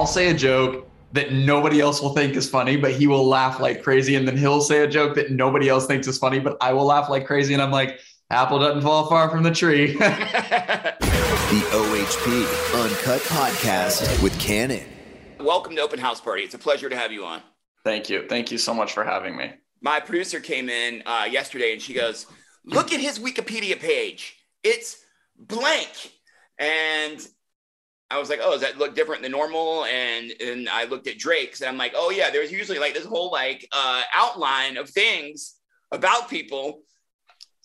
I'll say a joke that nobody else will think is funny, but he will laugh like crazy. And then he'll say a joke that nobody else thinks is funny, but I will laugh like crazy. And I'm like, apple doesn't fall far from the tree. the OHP Uncut Podcast with Cannon. Welcome to Open House Party. It's a pleasure to have you on. Thank you. Thank you so much for having me. My producer came in uh, yesterday and she goes, Look at his Wikipedia page. It's blank. And I was like, oh, does that look different than normal? And and I looked at Drake's and I'm like, oh yeah, there's usually like this whole like uh, outline of things about people.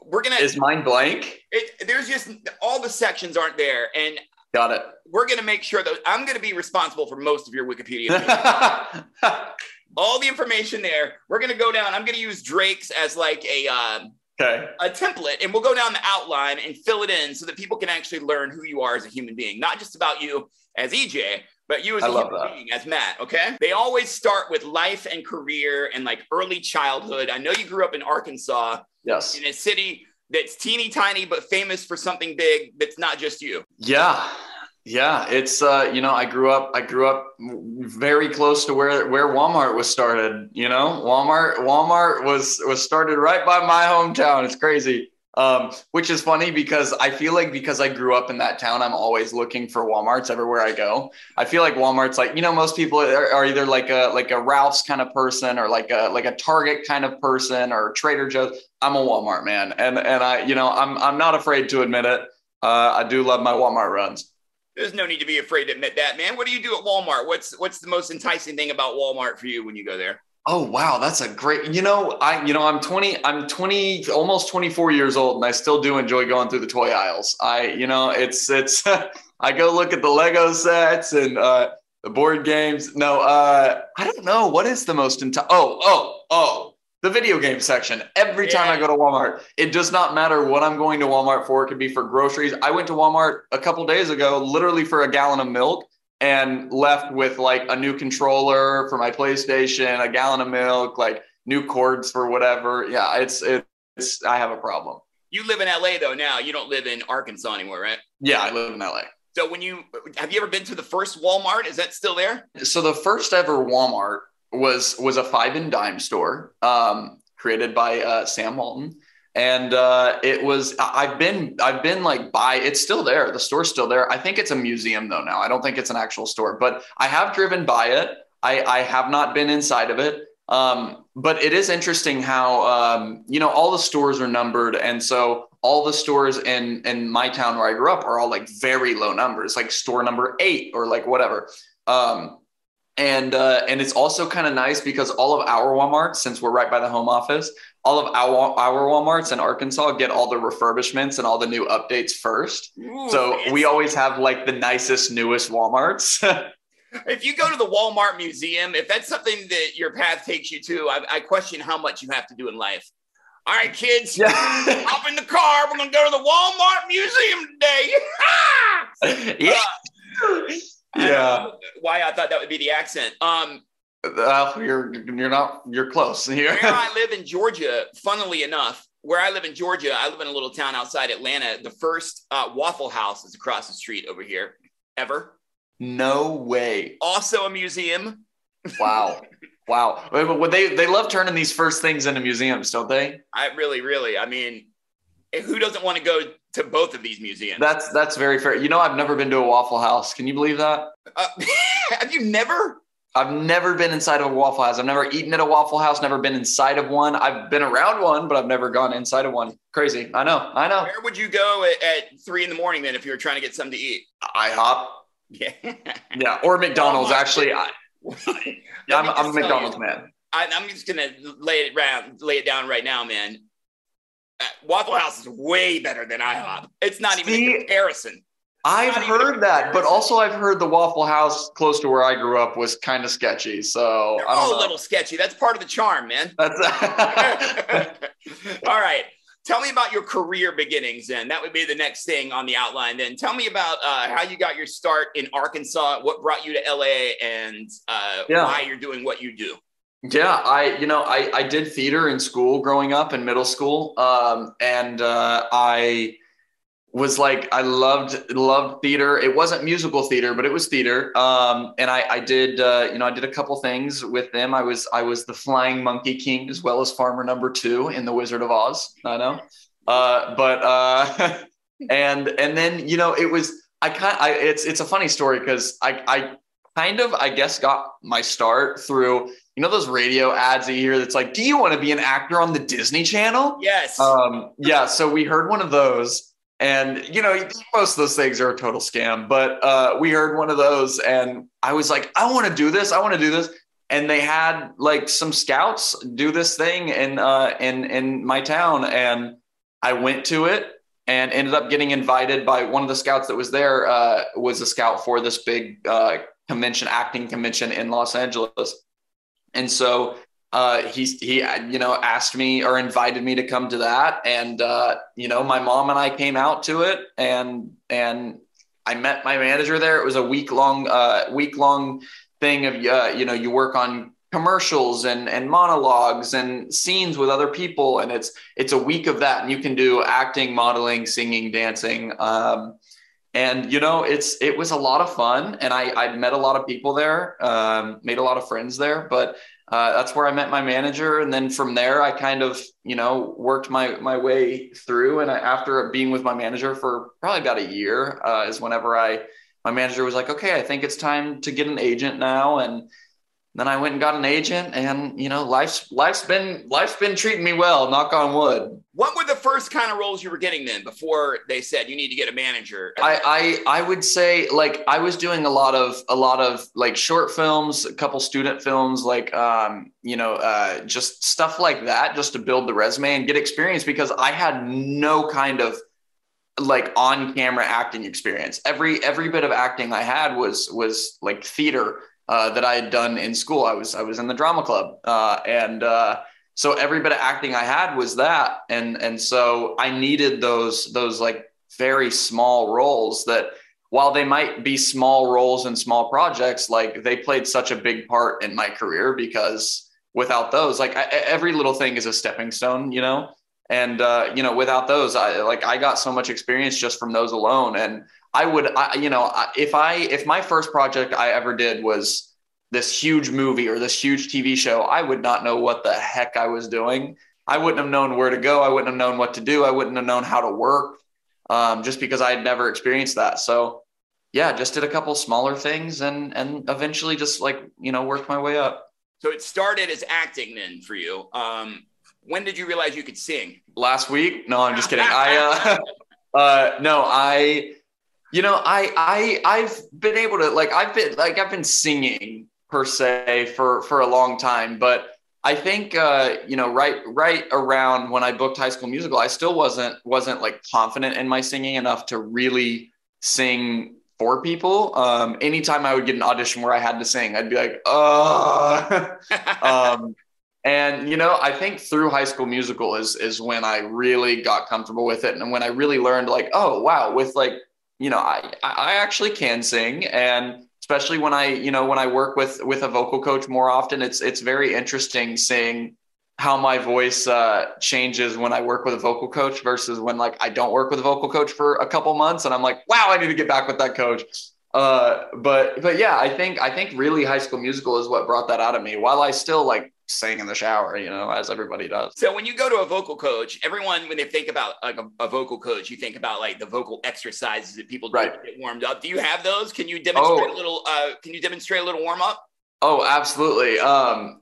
We're gonna is mine blank. It, there's just all the sections aren't there, and got it. We're gonna make sure that I'm gonna be responsible for most of your Wikipedia. all the information there. We're gonna go down. I'm gonna use Drake's as like a. Um, Okay. A template, and we'll go down the outline and fill it in so that people can actually learn who you are as a human being, not just about you as EJ, but you as a human that. being, as Matt. Okay. They always start with life and career and like early childhood. I know you grew up in Arkansas. Yes. In a city that's teeny tiny but famous for something big that's not just you. Yeah. Yeah, it's uh, you know, I grew up I grew up very close to where where Walmart was started, you know? Walmart Walmart was was started right by my hometown. It's crazy. Um, which is funny because I feel like because I grew up in that town, I'm always looking for Walmarts everywhere I go. I feel like Walmart's like, you know, most people are, either like a like a Ralph's kind of person or like a like a Target kind of person or Trader Joe's. I'm a Walmart man. And and I, you know, I'm I'm not afraid to admit it. Uh, I do love my Walmart runs. There's no need to be afraid to admit that, man. What do you do at Walmart? What's what's the most enticing thing about Walmart for you when you go there? Oh wow, that's a great. You know, I you know I'm 20. I'm 20, almost 24 years old, and I still do enjoy going through the toy aisles. I you know it's it's. I go look at the Lego sets and uh, the board games. No, uh, I don't know what is the most. Enti- oh oh oh the video game section every time I go to Walmart. It does not matter what I'm going to Walmart for. It could be for groceries. I went to Walmart a couple days ago, literally for a gallon of milk, and left with like a new controller for my PlayStation, a gallon of milk, like new cords for whatever. Yeah, it's it's. I have a problem. You live in LA though now. You don't live in Arkansas anymore, right? Yeah, I live in LA. So when you have you ever been to the first Walmart? Is that still there? So the first ever Walmart was was a five and dime store um, created by uh, Sam Walton, and uh, it was I've been I've been like by it's still there. The store's still there. I think it's a museum though now. I don't think it's an actual store, but I have driven by it. I, I have not been inside of it. Um, but it is interesting how um, you know all the stores are numbered, and so all the stores in in my town where I grew up are all like very low numbers, like store number eight or like whatever. Um, and uh, and it's also kind of nice because all of our WalMarts, since we're right by the home office, all of our our WalMarts in Arkansas get all the refurbishments and all the new updates first. Ooh, so we always have like the nicest, newest WalMarts. if you go to the Walmart museum, if that's something that your path takes you to, I, I question how much you have to do in life. All right, kids, yeah. hop in the car. We're gonna go to the Walmart museum today. yeah. Uh, yeah. why I thought that would be the accent. Um, uh, you're you're not you're close here. where I live in Georgia, funnily enough, where I live in Georgia, I live in a little town outside Atlanta. The first uh, Waffle House is across the street over here. Ever? No way. Also a museum. Wow. wow. But they they love turning these first things into museums, don't they? I really, really. I mean, who doesn't want to go to both of these museums? That's that's very fair. You know, I've never been to a Waffle House. Can you believe that? Uh, have you never? I've never been inside of a Waffle House. I've never eaten at a Waffle House. Never been inside of one. I've been around one, but I've never gone inside of one. Crazy. I know. I know. Where would you go at, at three in the morning then if you were trying to get something to eat? IHOP. Yeah. yeah. Or McDonald's. Actually, I, yeah, I'm, I'm a McDonald's you, man. I, I'm just gonna lay it around, lay it down right now, man. Waffle House is way better than IHOP. It's not even a comparison. I've heard that, but also I've heard the Waffle House close to where I grew up was kind of sketchy. So They're all a little sketchy. That's part of the charm, man. That's all right. Tell me about your career beginnings. Then that would be the next thing on the outline. Then tell me about uh, how you got your start in Arkansas. What brought you to LA, and uh, yeah. why you're doing what you do. Yeah, I you know I I did theater in school growing up in middle school, um, and uh, I was like I loved loved theater. It wasn't musical theater, but it was theater. Um, and I, I did uh, you know I did a couple things with them. I was I was the Flying Monkey King as well as Farmer Number Two in The Wizard of Oz. I know, uh, but uh, and and then you know it was I kind I it's it's a funny story because I I kind of I guess got my start through you know those radio ads that you hear that's like, do you want to be an actor on the Disney Channel? Yes. Um, yeah. So we heard one of those, and you know most of those things are a total scam, but uh, we heard one of those, and I was like, I want to do this. I want to do this. And they had like some scouts do this thing in uh, in in my town, and I went to it and ended up getting invited by one of the scouts that was there. Uh, was a scout for this big uh, convention, acting convention in Los Angeles and so uh, he he you know asked me or invited me to come to that, and uh, you know my mom and I came out to it, and and I met my manager there. It was a week long uh, week long thing of uh, you know you work on commercials and and monologues and scenes with other people, and it's it's a week of that, and you can do acting, modeling, singing, dancing. Um, and you know it's it was a lot of fun and i i met a lot of people there um, made a lot of friends there but uh, that's where i met my manager and then from there i kind of you know worked my my way through and I, after being with my manager for probably about a year uh, is whenever i my manager was like okay i think it's time to get an agent now and then I went and got an agent, and you know, life's life's been life's been treating me well. Knock on wood. What were the first kind of roles you were getting then before they said you need to get a manager? I I, I would say like I was doing a lot of a lot of like short films, a couple student films, like um, you know, uh, just stuff like that, just to build the resume and get experience because I had no kind of like on camera acting experience. Every every bit of acting I had was was like theater uh, that I had done in school. I was I was in the drama club, uh, and uh, so every bit of acting I had was that, and and so I needed those those like very small roles that while they might be small roles in small projects, like they played such a big part in my career because without those, like I, every little thing is a stepping stone, you know. And uh, you know, without those, I like I got so much experience just from those alone, and I would, I, you know, if I, if my first project I ever did was this huge movie or this huge TV show, I would not know what the heck I was doing. I wouldn't have known where to go. I wouldn't have known what to do. I wouldn't have known how to work um, just because I had never experienced that. So, yeah, just did a couple smaller things and and eventually just like you know worked my way up. So it started as acting then for you. Um, when did you realize you could sing? Last week? No, I'm just kidding. I uh, uh, no, I you know, I I I've been able to like I've been like I've been singing per se for for a long time, but I think uh, you know right right around when I booked High School Musical, I still wasn't wasn't like confident in my singing enough to really sing for people. Um, anytime I would get an audition where I had to sing, I'd be like, oh. um, and you know, I think through High School Musical is is when I really got comfortable with it, and when I really learned like, oh wow, with like you know, I I actually can sing, and especially when I you know when I work with with a vocal coach more often, it's it's very interesting seeing how my voice uh, changes when I work with a vocal coach versus when like I don't work with a vocal coach for a couple months, and I'm like, wow, I need to get back with that coach. Uh, but but yeah, I think I think really High School Musical is what brought that out of me. While I still like sang in the shower, you know, as everybody does. So when you go to a vocal coach, everyone when they think about like a, a vocal coach, you think about like the vocal exercises that people do right. to get warmed up. Do you have those? Can you demonstrate oh. a little? Uh, can you demonstrate a little warm up? Oh, absolutely. Um,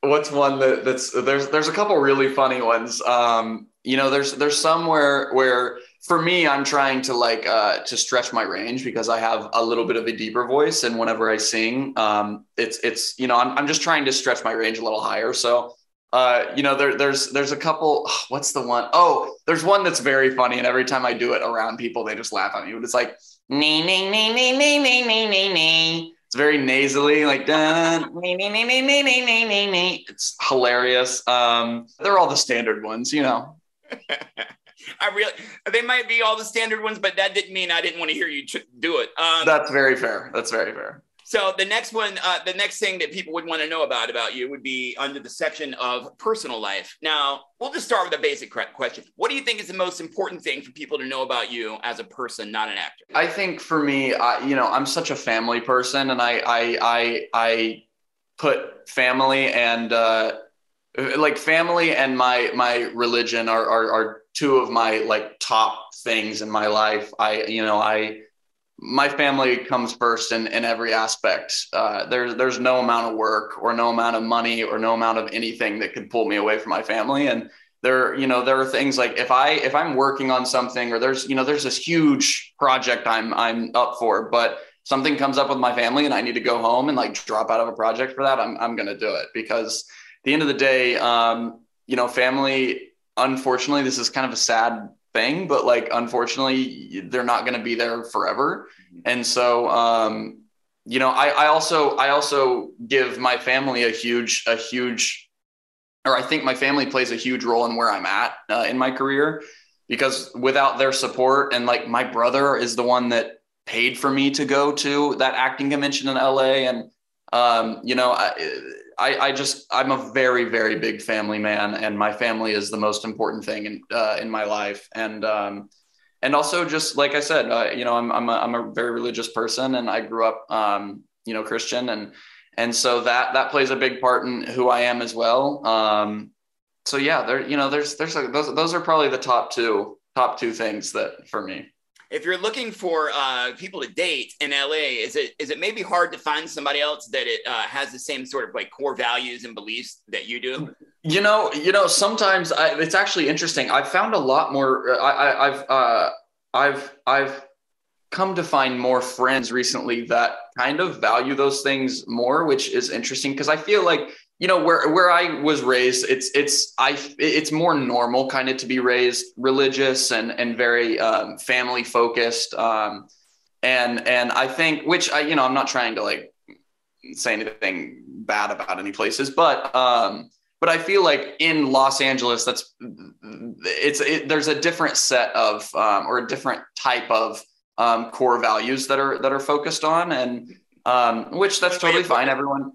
what's one that, that's there's there's a couple really funny ones. Um, you know, there's there's somewhere where for me, I'm trying to like uh, to stretch my range because I have a little bit of a deeper voice, and whenever I sing, um, it's it's you know I'm I'm just trying to stretch my range a little higher. So uh, you know there there's there's a couple. What's the one? Oh, there's one that's very funny, and every time I do it around people, they just laugh at me. But it's like nee nee nee nee nee nee nee nee nee. It's very nasally, like dun, nee, nee, nee, nee, nee, nee, nee, nee. It's hilarious. Um, they're all the standard ones, you know. I really, they might be all the standard ones, but that didn't mean I didn't want to hear you do it. Um, That's very fair. That's very fair. So the next one, uh, the next thing that people would want to know about about you would be under the section of personal life. Now, we'll just start with a basic question. What do you think is the most important thing for people to know about you as a person, not an actor? I think for me, I, you know, I'm such a family person, and I I I, I put family and uh, like family and my my religion are, are are two of my like top things in my life. I you know I my family comes first in, in every aspect. Uh, there's there's no amount of work or no amount of money or no amount of anything that could pull me away from my family. And there, you know, there are things like if I if I'm working on something or there's you know there's this huge project I'm I'm up for, but something comes up with my family and I need to go home and like drop out of a project for that, I'm I'm gonna do it because at the end of the day, um, you know, family. Unfortunately, this is kind of a sad thing, but like unfortunately, they're not going to be there forever. And so, um, you know, I, I also I also give my family a huge a huge, or I think my family plays a huge role in where I'm at uh, in my career, because without their support and like my brother is the one that paid for me to go to that acting convention in LA, and um, you know, I, I, I just I'm a very very big family man, and my family is the most important thing in uh, in my life, and um, and also just like I said, uh, you know, I'm I'm a, I'm a very religious person, and I grew up um, you know Christian, and and so that that plays a big part in who I am as well. Um, so yeah, there you know there's there's a, those those are probably the top two top two things that for me if you're looking for uh, people to date in LA, is it is it maybe hard to find somebody else that it uh, has the same sort of like core values and beliefs that you do? You know, you know, sometimes I, it's actually interesting. I've found a lot more. I, have uh, I've I've come to find more friends recently that kind of value those things more, which is interesting because I feel like you know where where I was raised, it's it's I it's more normal kind of to be raised religious and and very um, family focused, um, and and I think which I you know I'm not trying to like say anything bad about any places, but um, but I feel like in Los Angeles, that's it's it, there's a different set of um, or a different type of um, core values that are that are focused on and um, which that's totally fine. Everyone,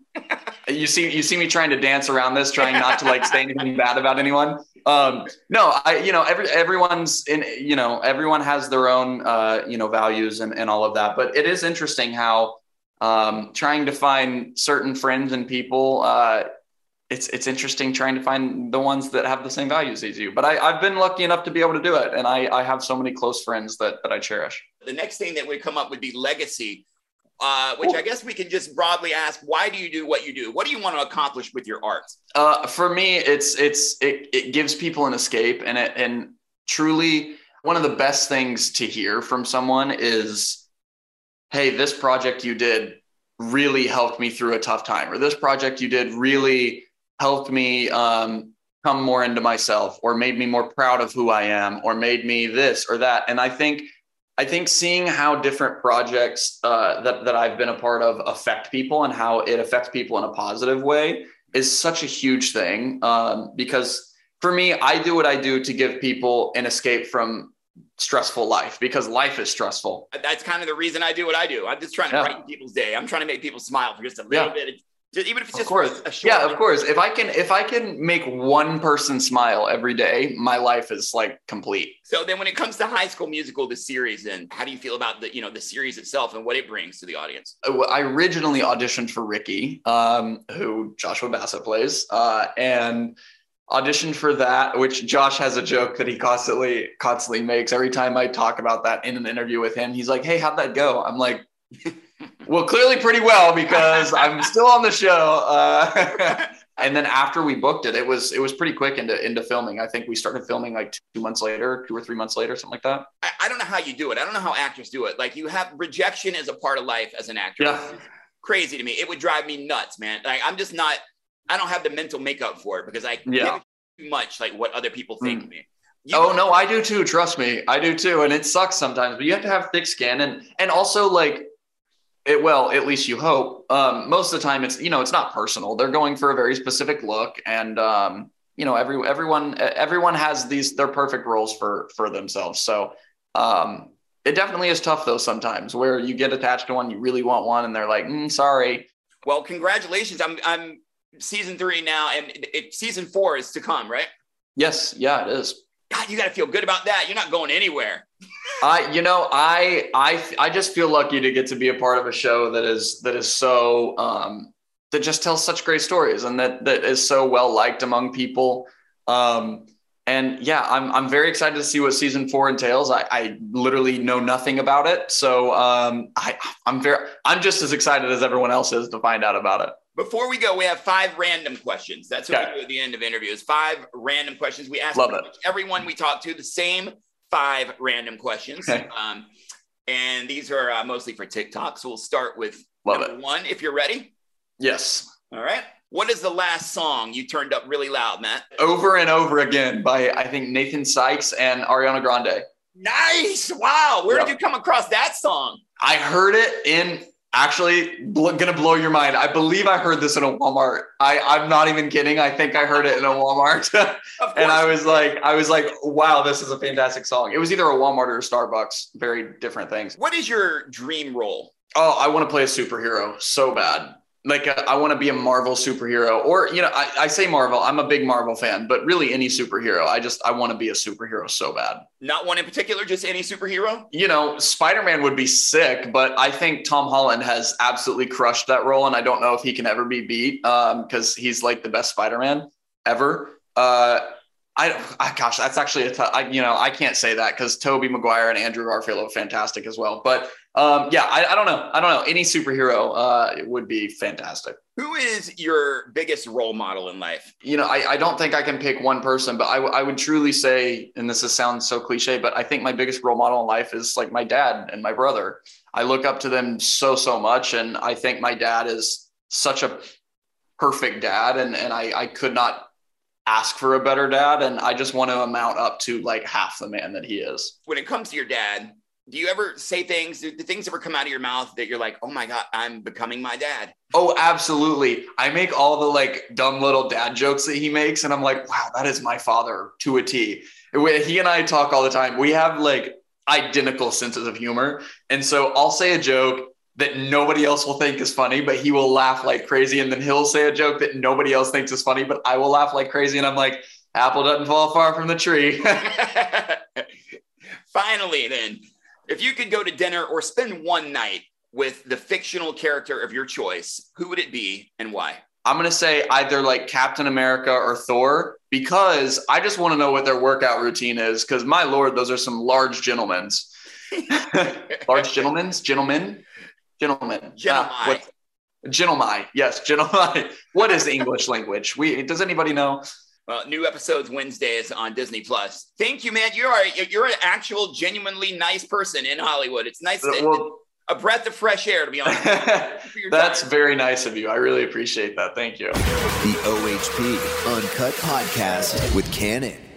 you see, you see me trying to dance around this, trying not to like say anything bad about anyone. Um, no, I, you know, every everyone's in, you know, everyone has their own, uh, you know, values and, and all of that. But it is interesting how um, trying to find certain friends and people. Uh, it's it's interesting trying to find the ones that have the same values as you. But I, I've been lucky enough to be able to do it, and I, I have so many close friends that that I cherish. The next thing that would come up would be legacy uh, which I guess we can just broadly ask, why do you do what you do? What do you want to accomplish with your art? Uh, for me, it's it's it, it gives people an escape, and it and truly one of the best things to hear from someone is, "Hey, this project you did really helped me through a tough time," or "This project you did really helped me um, come more into myself, or made me more proud of who I am, or made me this or that." And I think I think seeing how different projects uh, that that I've been a part of affect people and how it affects people in a positive way is such a huge thing. Um, because for me, I do what I do to give people an escape from stressful life because life is stressful. That's kind of the reason I do what I do. I'm just trying to yeah. brighten people's day. I'm trying to make people smile for just a little yeah. bit even if it's just of course. yeah, of course. If I can, if I can make one person smile every day, my life is like complete. So then, when it comes to High School Musical, the series, then how do you feel about the you know the series itself and what it brings to the audience? Uh, I originally auditioned for Ricky, um, who Joshua Bassett plays, uh, and auditioned for that. Which Josh has a joke that he constantly constantly makes every time I talk about that in an interview with him. He's like, "Hey, how'd that go?" I'm like. well, clearly pretty well because I'm still on the show. Uh, and then after we booked it, it was it was pretty quick into into filming. I think we started filming like two months later, two or three months later, something like that. I, I don't know how you do it. I don't know how actors do it. Like you have rejection as a part of life as an actor. Yeah. Crazy to me. It would drive me nuts, man. Like I'm just not. I don't have the mental makeup for it because I yeah. too much like what other people think mm. of me. You oh no, I do too. Trust me, I do too, and it sucks sometimes. But you have to have thick skin, and and also like it well at least you hope um, most of the time it's you know it's not personal they're going for a very specific look and um, you know every everyone everyone has these their perfect roles for for themselves so um, it definitely is tough though sometimes where you get attached to one, you really want one, and they're like, mm, sorry. Well, congratulations. I'm I'm season three now, and it, it, season four is to come, right? Yes, yeah, it is. God, you got to feel good about that. You're not going anywhere. I, you know, I, I, I just feel lucky to get to be a part of a show that is that is so um, that just tells such great stories and that that is so well liked among people. Um, and yeah, I'm I'm very excited to see what season four entails. I, I literally know nothing about it, so um, I I'm very I'm just as excited as everyone else is to find out about it. Before we go, we have five random questions. That's what okay. we do at the end of interviews. Five random questions. We ask everyone we talk to the same five random questions. Okay. Um, and these are uh, mostly for TikTok. So we'll start with Love number it. one, if you're ready. Yes. All right. What is the last song you turned up really loud, Matt? Over and Over Again by, I think, Nathan Sykes and Ariana Grande. Nice. Wow. Where yep. did you come across that song? I heard it in Actually, bl- gonna blow your mind. I believe I heard this in a Walmart. I I'm not even kidding. I think I heard it in a Walmart, and I was like, I was like, wow, this is a fantastic song. It was either a Walmart or a Starbucks. Very different things. What is your dream role? Oh, I want to play a superhero so bad like uh, I want to be a Marvel superhero, or you know, I, I, say Marvel. I'm a big Marvel fan, but really any superhero. I just I want to be a superhero so bad. Not one in particular, just any superhero. You know, Spider Man would be sick, but I think Tom Holland has absolutely crushed that role, and I don't know if he can ever be beat because um, he's like the best Spider Man ever. Uh, I, I, gosh, that's actually a you know, I can't say that because Tobey Maguire and Andrew Garfield are fantastic as well. But um, yeah, I, I, don't know. I don't know. Any superhero uh, would be fantastic. Who is your biggest role model in life? You know, I, I don't think I can pick one person, but I, w- I would truly say, and this is, sounds so cliche, but I think my biggest role model in life is like my dad and my brother. I look up to them so so much, and I think my dad is such a perfect dad, and and I, I could not ask for a better dad and i just want to amount up to like half the man that he is when it comes to your dad do you ever say things do the things ever come out of your mouth that you're like oh my god i'm becoming my dad oh absolutely i make all the like dumb little dad jokes that he makes and i'm like wow that is my father to a t he and i talk all the time we have like identical senses of humor and so i'll say a joke that nobody else will think is funny, but he will laugh like crazy. And then he'll say a joke that nobody else thinks is funny, but I will laugh like crazy. And I'm like, apple doesn't fall far from the tree. Finally, then, if you could go to dinner or spend one night with the fictional character of your choice, who would it be and why? I'm going to say either like Captain America or Thor because I just want to know what their workout routine is. Because my lord, those are some large gentlemen's. large gentlemen's, gentlemen gentlemen. Gentlemen. Uh, gentlemen. Yes, gentlemen. what is the English language? We does anybody know? Well, new episodes Wednesdays on Disney Plus. Thank you, man. You are you're an actual, genuinely nice person in Hollywood. It's nice. To, well, a breath of fresh air, to be honest. That's time. very nice of you. I really appreciate that. Thank you. The OHP Uncut Podcast with Cannon.